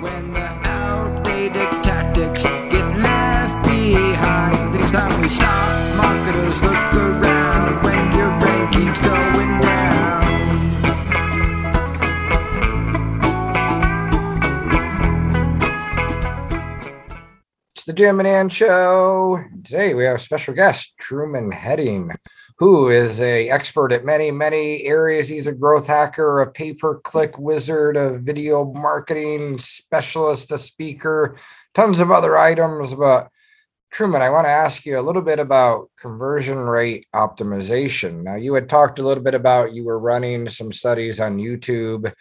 When the outdated tactics get left behind, it's time we stop. Marketers look around when your ranking's going down. It's the Jim and Ann Show. Today we have a special guest, Truman Heading, who is a expert at many, many areas. He's a growth hacker, a pay-per-click wizard, a video marketing specialist, a speaker, tons of other items. But Truman, I want to ask you a little bit about conversion rate optimization. Now, you had talked a little bit about you were running some studies on YouTube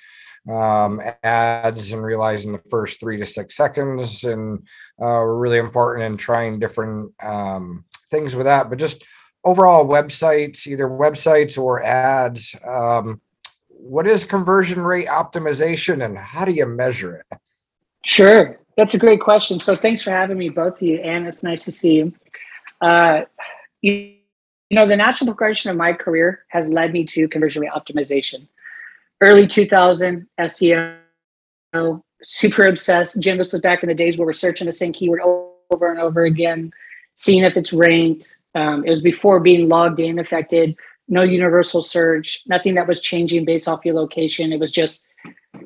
um, ads and realizing the first three to six seconds and uh, really important in trying different um, things with that. But just overall websites, either websites or ads, um, what is conversion rate optimization and how do you measure it? Sure. That's a great question. So thanks for having me, both of you. And it's nice to see you. Uh, you, you know, the natural progression of my career has led me to conversion rate optimization. Early 2000 SEO, super obsessed. Jim, this was back in the days where we're searching the same keyword over and over again, seeing if it's ranked. Um, it was before being logged in affected, no universal search, nothing that was changing based off your location. It was just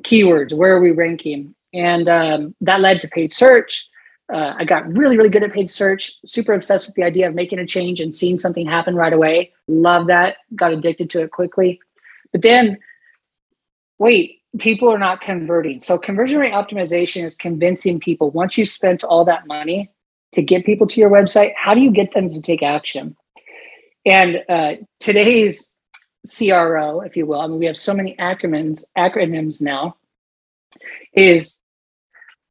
keywords. Where are we ranking? And um, that led to paid search. Uh, I got really, really good at paid search, super obsessed with the idea of making a change and seeing something happen right away. Love that. Got addicted to it quickly. But then, wait, people are not converting. So, conversion rate optimization is convincing people once you've spent all that money to get people to your website, how do you get them to take action? And uh, today's CRO, if you will, I mean, we have so many acronyms, acronyms now, is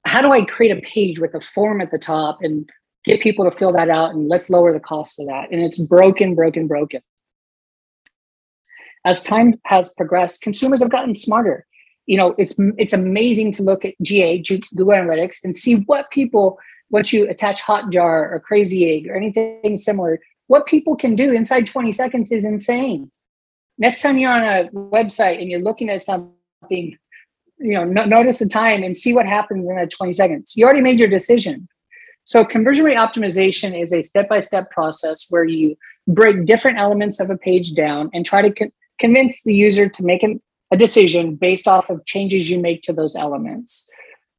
how do I create a page with a form at the top and get people to fill that out and let's lower the cost of that? And it's broken, broken, broken. As time has progressed, consumers have gotten smarter. You know, it's it's amazing to look at GA, Google Analytics, and see what people, once you attach Hotjar or Crazy Egg or anything similar, what people can do inside 20 seconds is insane. Next time you're on a website and you're looking at something you know no, notice the time and see what happens in that 20 seconds you already made your decision so conversion rate optimization is a step-by-step process where you break different elements of a page down and try to con- convince the user to make an, a decision based off of changes you make to those elements.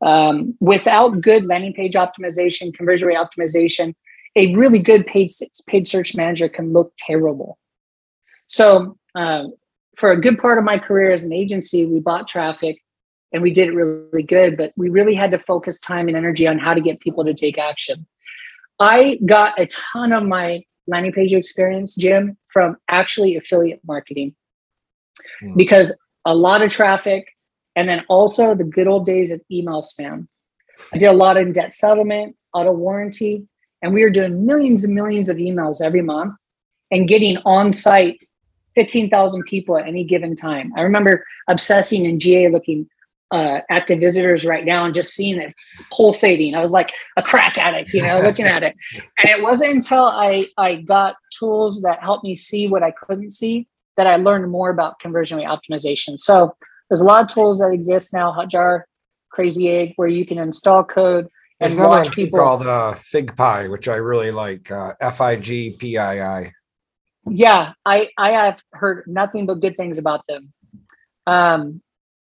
Um, without good landing page optimization conversion rate optimization a really good paid, paid search manager can look terrible. So uh, for a good part of my career as an agency we bought traffic and we did it really good but we really had to focus time and energy on how to get people to take action. I got a ton of my landing page experience jim from actually affiliate marketing mm. because a lot of traffic and then also the good old days of email spam i did a lot in debt settlement auto warranty and we were doing millions and millions of emails every month and getting on site 15,000 people at any given time. I remember obsessing in GA looking uh, active visitors right now and just seeing it pulsating. I was like a crack addict, you know, looking at it. And it wasn't until I I got tools that helped me see what I couldn't see that I learned more about conversion rate optimization. So there's a lot of tools that exist now, Hotjar, Crazy Egg, where you can install code and there's watch people called uh, FigPii, which I really like. Uh, F I G P I I. Yeah, I I have heard nothing but good things about them. Um,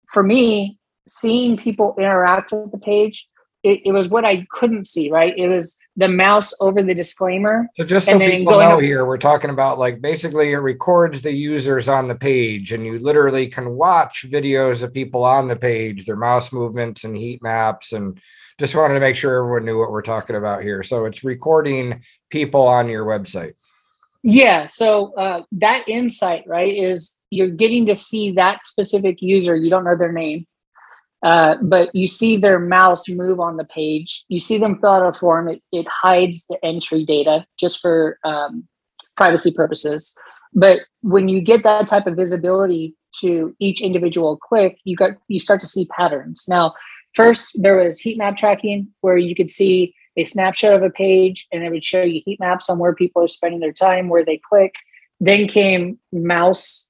for me, seeing people interact with the page, it, it, was what I couldn't see, right? It was the mouse over the disclaimer. So just so people know here, we're talking about like basically it records the users on the page and you literally can watch videos of people on the page, their mouse movements and heat maps and just wanted to make sure everyone knew what we're talking about here. So it's recording people on your website. Yeah. So uh, that insight, right, is you're getting to see that specific user. You don't know their name uh, but you see their mouse move on the page. You see them fill out a form. It, it hides the entry data just for um, privacy purposes. But when you get that type of visibility to each individual click, you got you start to see patterns. Now, first there was heat map tracking where you could see a snapshot of a page and it would show you heat maps on where people are spending their time, where they click. Then came mouse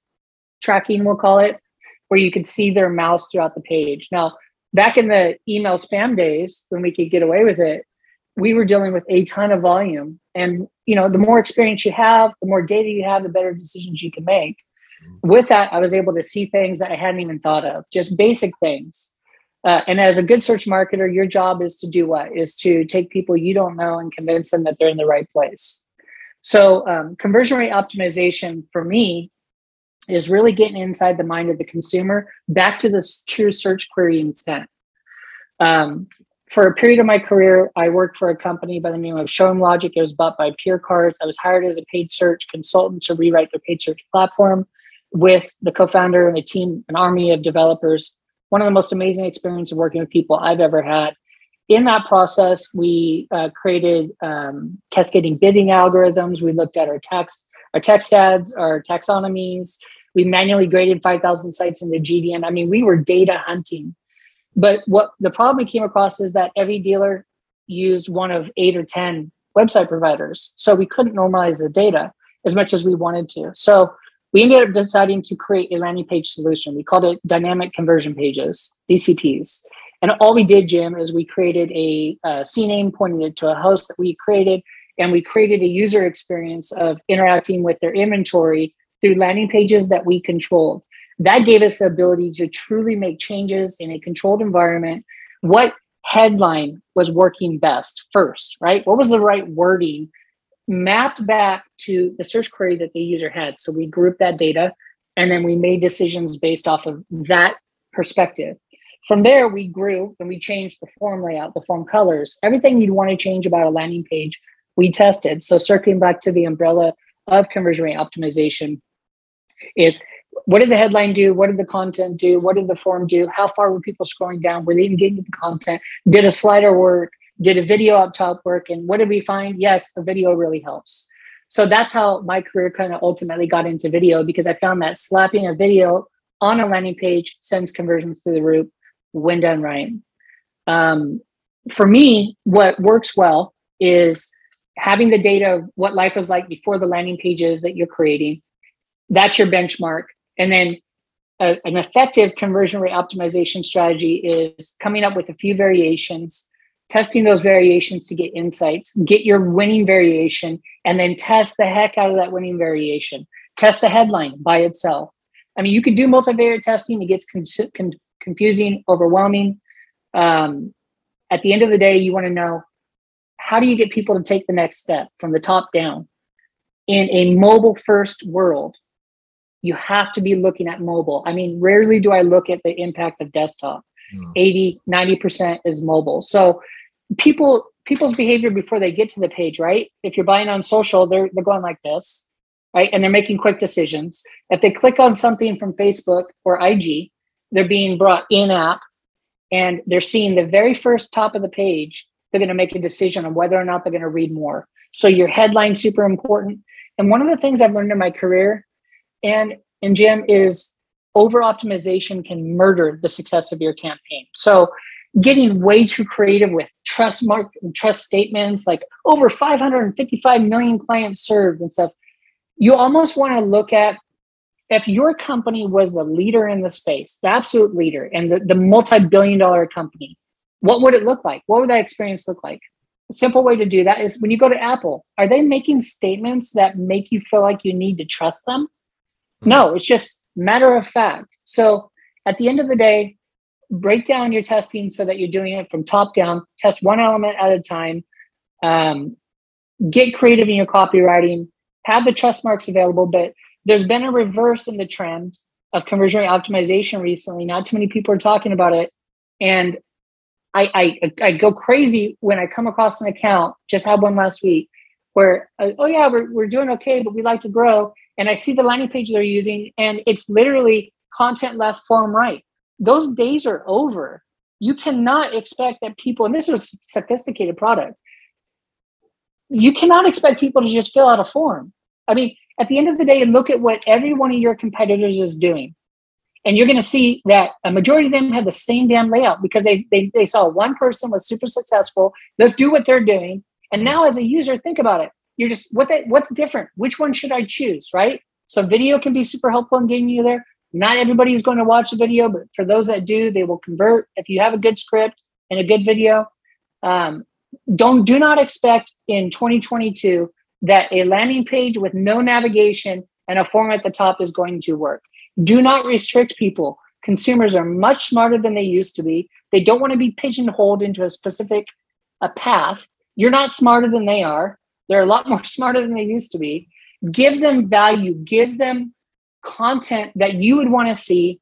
tracking, we'll call it, where you could see their mouse throughout the page. Now, back in the email spam days when we could get away with it, we were dealing with a ton of volume. And you know, the more experience you have, the more data you have, the better decisions you can make. With that, I was able to see things that I hadn't even thought of, just basic things. Uh, and as a good search marketer, your job is to do what? Is to take people you don't know and convince them that they're in the right place. So, um, conversion rate optimization for me is really getting inside the mind of the consumer back to this true search query intent. Um, for a period of my career, I worked for a company by the name of Showroom Logic. It was bought by PureCars. I was hired as a paid search consultant to rewrite their paid search platform with the co-founder and a team, an army of developers. One of the most amazing experiences of working with people I've ever had. In that process, we uh, created um, cascading bidding algorithms. We looked at our text, our text ads, our taxonomies. We manually graded 5,000 sites into GDN. I mean, we were data hunting. But what the problem we came across is that every dealer used one of eight or 10 website providers. So we couldn't normalize the data as much as we wanted to. So we ended up deciding to create a landing page solution. We called it dynamic conversion pages, DCPs. And all we did, Jim, is we created a, a CNAME pointing it to a host that we created, and we created a user experience of interacting with their inventory through landing pages that we controlled. That gave us the ability to truly make changes in a controlled environment. What headline was working best first, right? What was the right wording mapped back to the search query that the user had? So we grouped that data and then we made decisions based off of that perspective. From there, we grew and we changed the form layout, the form colors, everything you'd want to change about a landing page, we tested. So circling back to the umbrella of conversion rate optimization, is what did the headline do? What did the content do? What did the form do? How far were people scrolling down? Were they even getting the content? Did a slider work? Did a video up top work? And what did we find? Yes, the video really helps. So that's how my career kind of ultimately got into video because I found that slapping a video on a landing page sends conversions through the roof when done right. Um, for me, what works well is having the data of what life was like before the landing pages that you're creating, that's your benchmark. And then a, an effective conversion rate optimization strategy is coming up with a few variations, testing those variations to get insights, get your winning variation, and then test the heck out of that winning variation. Test the headline by itself. I mean, you can do multivariate testing, it gets con- con- confusing, overwhelming. Um, at the end of the day, you want to know how do you get people to take the next step from the top down in a mobile first world you have to be looking at mobile. I mean, rarely do I look at the impact of desktop. Mm. 80, 90% is mobile. So people people's behavior before they get to the page, right? If you're buying on social, they're they're going like this, right? And they're making quick decisions. If they click on something from Facebook or IG, they're being brought in app and they're seeing the very first top of the page, they're going to make a decision on whether or not they're going to read more. So your headline super important. And one of the things I've learned in my career and and Jim is over optimization can murder the success of your campaign. So getting way too creative with trust mark and trust statements like over 555 million clients served and stuff you almost want to look at if your company was the leader in the space the absolute leader and the, the multi-billion dollar company what would it look like? What would that experience look like? A simple way to do that is when you go to apple are they making statements that make you feel like you need to trust them no, it's just matter of fact. So at the end of the day, break down your testing so that you're doing it from top down, test one element at a time, um, get creative in your copywriting, have the trust marks available. But there's been a reverse in the trend of conversion rate optimization recently. Not too many people are talking about it. And I, I, I go crazy when I come across an account, just had one last week, where, uh, oh yeah, we're, we're doing okay, but we'd like to grow and I see the landing page they're using, and it's literally content left, form right. Those days are over. You cannot expect that people, and this was sophisticated product, you cannot expect people to just fill out a form. I mean, at the end of the day, look at what every one of your competitors is doing. And you're going to see that a majority of them have the same damn layout because they, they, they saw one person was super successful. Let's do what they're doing. And now, as a user, think about it you're just what that what's different which one should i choose right so video can be super helpful in getting you there Not everybody is going to watch the video, but for those that do, they will convert. If you have a good script and a good video, um, don't do not expect in 2022 that a landing page with no navigation and a form at the top is going to work. Do not restrict people. Consumers are much smarter than they used to be. They don't want to be pigeonholed into a specific a path. You're not smarter than they are. They're a lot more smarter than they used to be. Give them value, give them content that you would want to see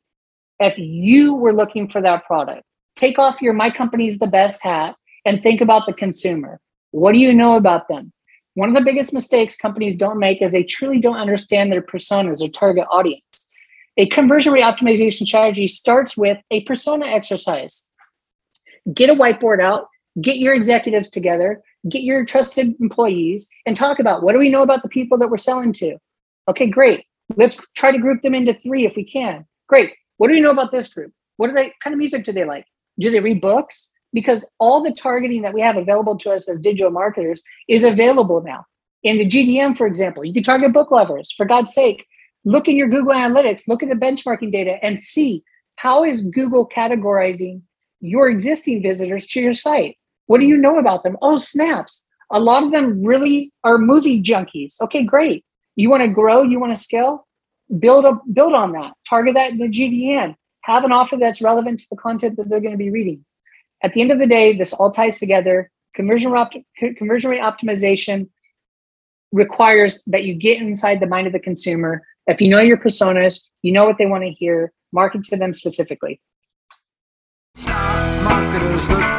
if you were looking for that product. Take off your my company's the best hat and think about the consumer. What do you know about them? One of the biggest mistakes companies don't make is they truly don't understand their personas or target audience. A conversion rate optimization strategy starts with a persona exercise. Get a whiteboard out, get your executives together, get your trusted employees, and talk about what do we know about the people that we're selling to? Okay, great. Let's try to group them into three if we can. Great. What do we know about this group? What do they kind of music do they like? Do they read books? Because all the targeting that we have available to us as digital marketers is available now. In the GDN, for example, you can target book lovers. For God's sake, look in your Google Analytics, look at the benchmarking data, and see how is Google categorizing your existing visitors to your site. What do you know about them? Oh, snaps. A lot of them really are movie junkies. Okay, great. You want to grow, you want to scale, build a build on that. Target that in the GDN. Have an offer that's relevant to the content that they're going to be reading. At the end of the day, this all ties together. Conversion rate, conversion rate optimization requires that you get inside the mind of the consumer. If you know your personas, you know what they want to hear, market to them specifically. Marketers look.